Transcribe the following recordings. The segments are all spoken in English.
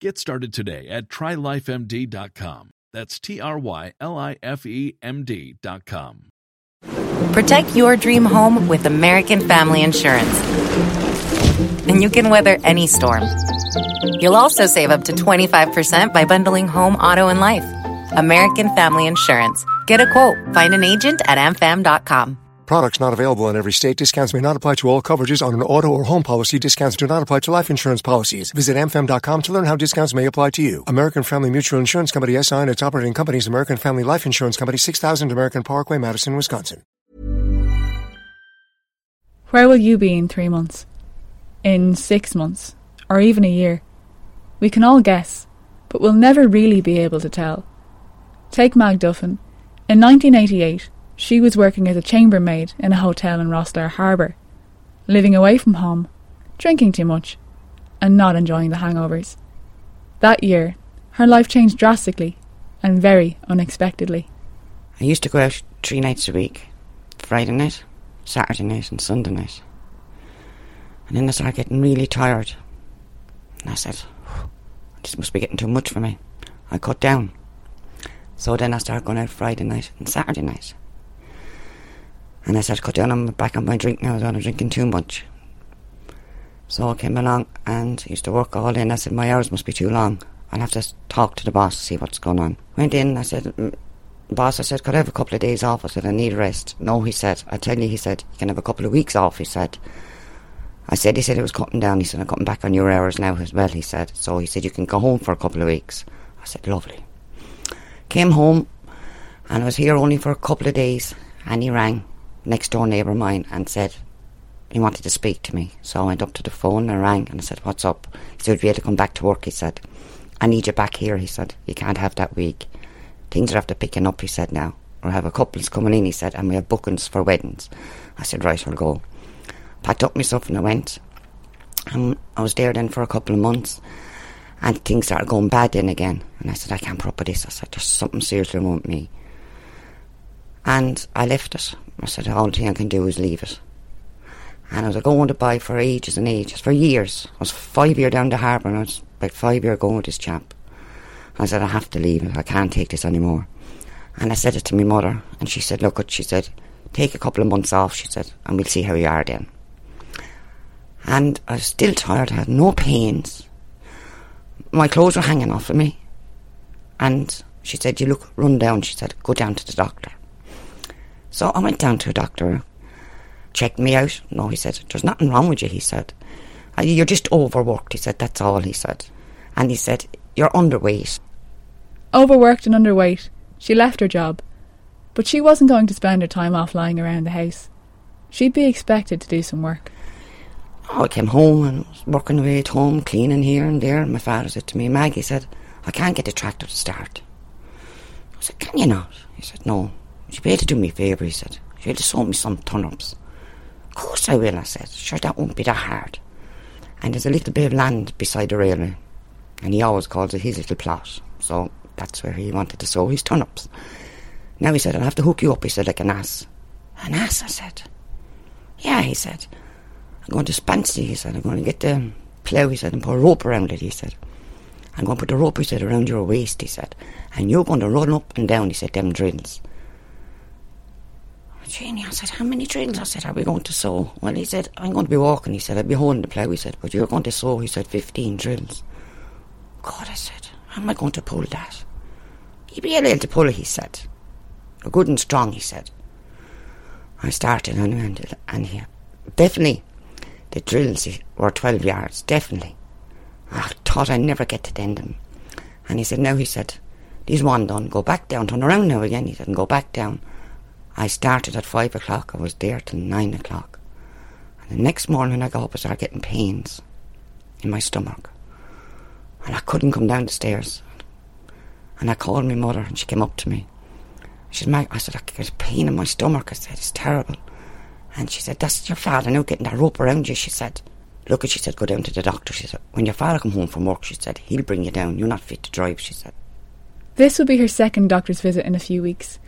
Get started today at trylifemd.com. That's T R Y L I F E M D.com. Protect your dream home with American Family Insurance. And you can weather any storm. You'll also save up to 25% by bundling home, auto, and life. American Family Insurance. Get a quote. Find an agent at amfam.com. Products not available in every state. Discounts may not apply to all coverages on an auto or home policy. Discounts do not apply to life insurance policies. Visit amfam.com to learn how discounts may apply to you. American Family Mutual Insurance Company SI and its operating companies American Family Life Insurance Company 6000 American Parkway, Madison, Wisconsin. Where will you be in three months? In six months? Or even a year? We can all guess, but we'll never really be able to tell. Take Mag Duffin. In 1988, she was working as a chambermaid in a hotel in Rosslare Harbour, living away from home, drinking too much, and not enjoying the hangovers. That year, her life changed drastically and very unexpectedly. I used to go out three nights a week Friday night, Saturday night, and Sunday night. And then I started getting really tired. And I said, this must be getting too much for me. I cut down. So then I started going out Friday night and Saturday night. And I said, cut down on back on my drink now, I'm drinking too much. So I came along and used to work all in. I said, my hours must be too long. I'll have to talk to the boss, to see what's going on. Went in, I said, mm, boss, I said, could I have a couple of days off? I said, I need rest. No, he said, I tell you, he said, you can have a couple of weeks off, he said. I said, he said it was cutting down. He said, I'm cutting back on your hours now as well, he said. So he said, you can go home for a couple of weeks. I said, lovely. Came home and I was here only for a couple of days and he rang next door neighbour of mine and said he wanted to speak to me. So I went up to the phone and rang and I said, What's up? He said, We had to come back to work, he said. I need you back here, he said. You can't have that week. Things are after picking up, he said now. We have a couples coming in, he said, and we have bookings for weddings. I said, Right, I'll go. Packed up my stuff and I went. And I was there then for a couple of months and things started going bad then again. And I said, I can't put up with this. I said, There's something seriously wrong with me. And I left it. I said, the only thing I can do is leave it. And I was going to buy for ages and ages, for years. I was five year down the harbour and I was about five year going with this chap. I said, I have to leave it. I can't take this anymore. And I said it to my mother and she said, look, she said, take a couple of months off, she said, and we'll see how you are then. And I was still tired. I had no pains. My clothes were hanging off of me. And she said, you look run down. She said, go down to the doctor. So I went down to a doctor, checked me out. No, he said, there's nothing wrong with you, he said. "Uh, You're just overworked, he said, that's all, he said. And he said, you're underweight. Overworked and underweight, she left her job. But she wasn't going to spend her time off lying around the house. She'd be expected to do some work. Oh, I came home and was working away at home, cleaning here and there. And my father said to me, Maggie said, I can't get the tractor to start. I said, Can you not? He said, No. You'll be able to do me a favour, he said. Be able to sow me some turnips. Of course I will, I said. Sure, that won't be that hard. And there's a little bit of land beside the railway. And he always calls it his little plot. So that's where he wanted to sow his turnips. Now he said, I'll have to hook you up, he said, like an ass. An ass, I said. Yeah, he said. I'm going to Spansy, he said. I'm going to get the plough, he said, and put a rope around it, he said. I'm going to put the rope, he said, around your waist, he said. And you're going to run up and down, he said, them drills. Janie, I said, how many drills? I said, are we going to sow? Well, he said, I'm going to be walking. He said, I'll be holding the plough. He said, but you're going to sow. He said, 15 drills. God, I said, how am I going to pull that? You'll be able to pull it, he said. Good and strong, he said. I started and and, and he, definitely the drills were 12 yards, definitely. I thought I'd never get to end them. And he said, no, he said, these one done, go back down, turn around now again, he said, and go back down. I started at 5 o'clock, I was there till 9 o'clock. And the next morning I got up, I started getting pains in my stomach. And I couldn't come down the stairs. And I called my mother, and she came up to me. She said, I said, I get a pain in my stomach. I said, it's terrible. And she said, that's your father now getting that rope around you. She said, look, she said, go down to the doctor. She said, when your father come home from work, she said, he'll bring you down. You're not fit to drive, she said. This would be her second doctor's visit in a few weeks,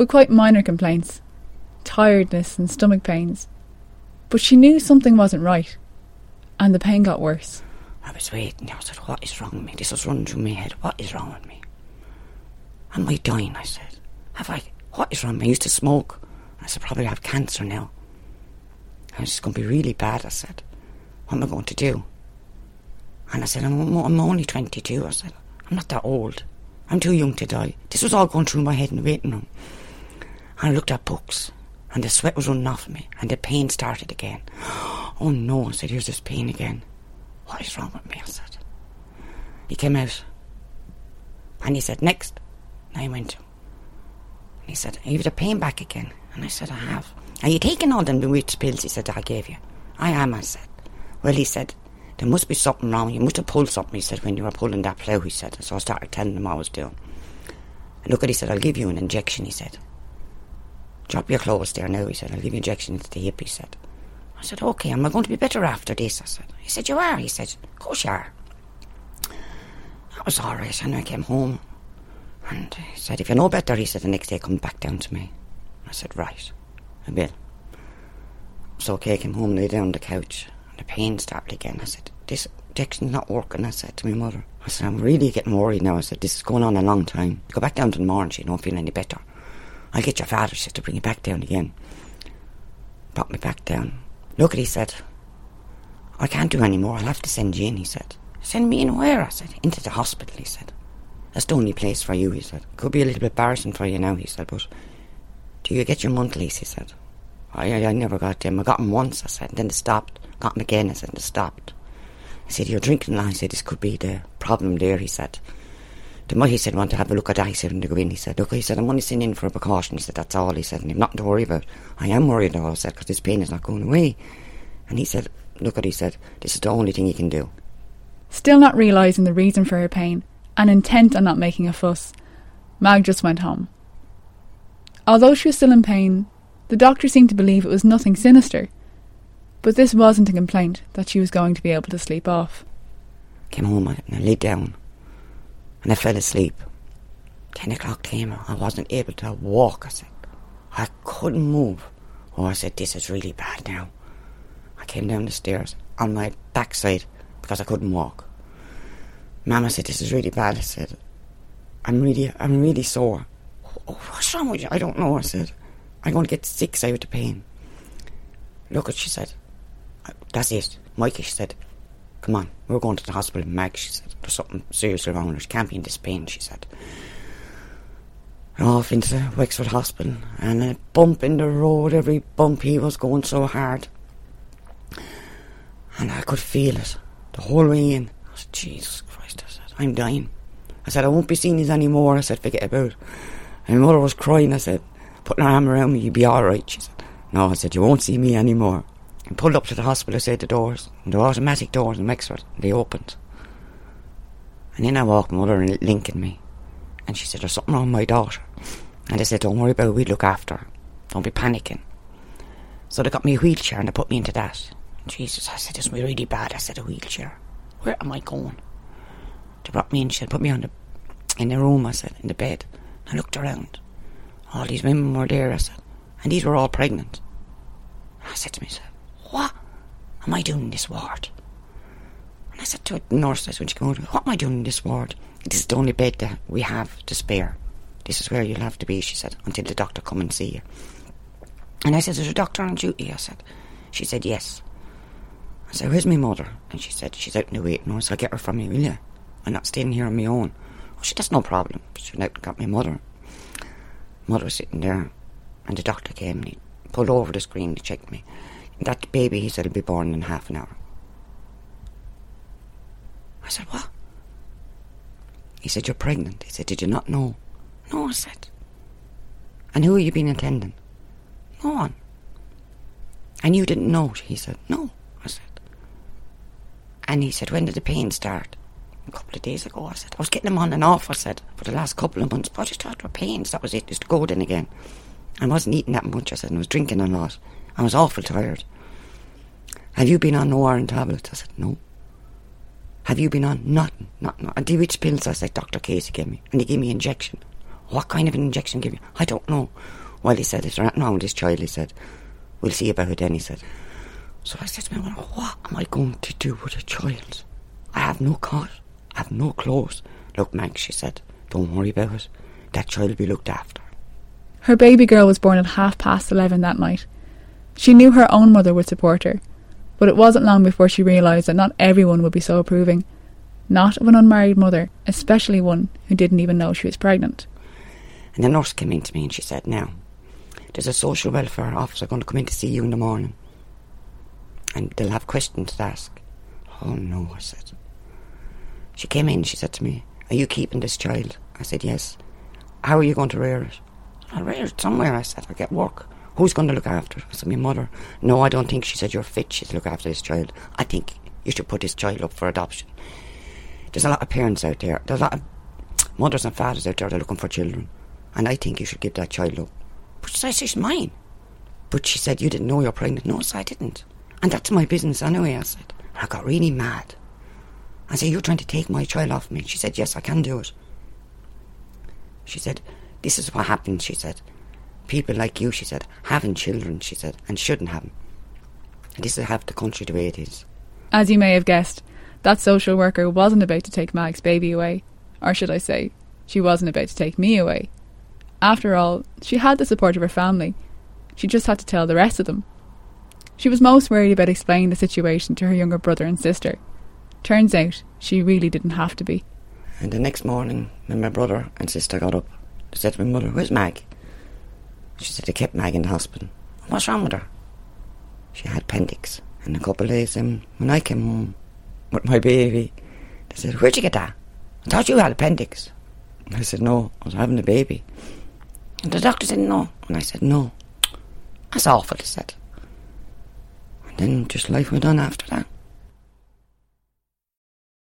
with quite minor complaints tiredness and stomach pains. But she knew something wasn't right, and the pain got worse. I was waiting. I said, what is wrong with me? This was running through my head. What is wrong with me? Am I dying? I said. Have I? What is wrong? with me? I used to smoke. I said, probably have cancer now. It's going to be really bad, I said. What am I going to do? And I said, I'm, I'm only 22. I said, I'm not that old. I'm too young to die. This was all going through my head in the waiting room. And I looked at books, and the sweat was running off me, and the pain started again. Oh no, I said, here's this pain again. What is wrong with me? I said. He came out, and he said, next. And I went. And he said, Have you the pain back again? And I said, I have. Are you taking all them witch pills? He said, I gave you. I am, I said. Well, he said, there must be something wrong. You must have pulled something, he said, when you were pulling that plough, he said. So I started telling him I was doing. Look at, he said, I'll give you an injection, he said. Drop your clothes there now, he said. I'll give you injection into the hip, he said. I said, okay, am I going to be better after this? I said. He said, you are. He said, of course you are. That was all right. And I came home and he said, if you know better, he said, the next day come back down to me. I said, right, I will. So okay, I came home, lay down on the couch, and the pain started again. I said, this injection's not working, I said to my mother. I said, I'm really getting worried now. I said, this is going on a long time. Go back down to the morning, she don't feel any better. I'll get your father, she said, to bring you back down again. Brought me back down. Look he said, I can't do any more. I'll have to send you in, he said. Send me in where? I said, into the hospital, he said. That's the only place for you, he said. Could be a little bit embarrassing for you now, he said, but do you get your monthlies, he said. I, I, never got them. I got them once, I said, and then they stopped. Got them again, I said, and they stopped. I said, you're drinking now. He said, this could be the problem there, he said. The mother, he said, want to have a look at that, he said, when they go in. He said, look, he said, I'm only sending in for a precaution. He said, that's all, he said, and you've nothing to worry about. I am worried, though, I said, because this pain is not going away. And he said, look at, he said, this is the only thing you can do. Still not realising the reason for her pain, and intent on not making a fuss, Mag just went home. Although she was still in pain, the doctor seemed to believe it was nothing sinister. But this wasn't a complaint that she was going to be able to sleep off. Came home and I lay down and I fell asleep. Ten o'clock came, I wasn't able to walk, I said. I couldn't move. Oh, I said, this is really bad now. I came down the stairs on my backside because I couldn't walk. Mama said, this is really bad. I said, I'm really, I'm really sore. Oh, what's wrong with you? I don't know, I said. I'm going to get sick out of the pain. Look what she said. That's it. Mikey, she said, come on, we're going to the hospital. Mag, she said, there's something seriously wrong with her. She can't be in this pain, she said. Off into the Wexford Hospital and a bump in the road. Every bump he was going so hard. And I could feel it the whole way in. I said, Jesus Christ, I said, I'm dying. I said, I won't be seeing you anymore. I said, forget about it. And my mother was crying. I said, putting her arm around me, you'll be all right. She said, no, I said, you won't see me anymore. And pulled up to the hospital, said the doors, and automatic doors in Wexford. They opened. And in I walked, mother and linking me. And she said, there's something wrong with my daughter. And I said, don't worry about it, we look after her. Don't be panicking. So they got me a wheelchair and they put me into that. Jesus, I said, this is really bad. I said, a wheelchair. Where am I going? They brought me in, she said, put me on the, in the room, I said, in the bed. I looked around. All these women were there, I said, and these were all pregnant. I said to myself, what am I doing in this ward? And I said to a nurse, when she came over, what am I doing in this ward? This is the only bed that we have to spare. This is where you'll have to be, she said, until the doctor come and see you. And I said, there's a doctor on duty, I said. She said, yes. I said, where's my mother? And she said, she's out in the waiting room, I'll get her from you, will you? I'm not staying here on my own. Oh, she, that's no problem. She went out and got my mother. Mother was sitting there, and the doctor came and he pulled over the screen to check me. That baby, he said, will be born in half an hour. I said, what? He said, you're pregnant. He said, did you not know? No, I said. And who have you been attending? No one. And you didn't know? He said, no, I said. And he said, when did the pain start? A couple of days ago, I said. I was getting them on and off, I said, for the last couple of months, but I just they were pains. That was it, just to go then again. I wasn't eating that much, I said, and I was drinking a lot. I was awful tired. Have you been on no iron tablets? I said, no. Have you been on nothing? Nothing. And which pills? I said, Dr. Casey gave me. And he gave me injection. What kind of an injection gave you? I don't know. Well, he said, if there's nothing wrong with this child, he said, we'll see about it then, he said. So I said to him, what am I going to do with a child? I have no cot. I have no clothes. Look, Meg, she said, don't worry about it. That child will be looked after. Her baby girl was born at half past eleven that night. She knew her own mother would support her, but it wasn't long before she realised that not everyone would be so approving. Not of an unmarried mother, especially one who didn't even know she was pregnant. And the nurse came in to me and she said, Now, there's a social welfare officer going to come in to see you in the morning. And they'll have questions to ask. Oh no, I said. She came in, she said to me, Are you keeping this child? I said, Yes. How are you going to rear it? I'll rear it somewhere, I said. I'll get work. Who's going to look after? I said, My mother. No, I don't think. She said, You're fit. She'll look after this child. I think you should put this child up for adoption. There's a lot of parents out there. There's a lot of mothers and fathers out there that are looking for children. And I think you should give that child up. But she said, She's mine. But she said, You didn't know you're pregnant. No, so I didn't. And that's my business anyway, I said. I got really mad. I said, You're trying to take my child off me. She said, Yes, I can do it. She said, This is what happens, she said. People like you, she said, having children, she said, and shouldn't have them. And this is half the country the way it is. As you may have guessed, that social worker wasn't about to take Mag's baby away. Or should I say, she wasn't about to take me away. After all, she had the support of her family. She just had to tell the rest of them. She was most worried about explaining the situation to her younger brother and sister. Turns out, she really didn't have to be. And the next morning, when my brother and sister got up, they said to my mother, Where's Mag? She said they kept Mag in the hospital. What's wrong with her? She had appendix. And a couple of days um, when I came home with my baby, they said, Where'd you get that? I thought you had appendix. I said, No, I was having a baby. And the doctor didn't know. And I said, No. That's awful, they said. And then just life went on after that.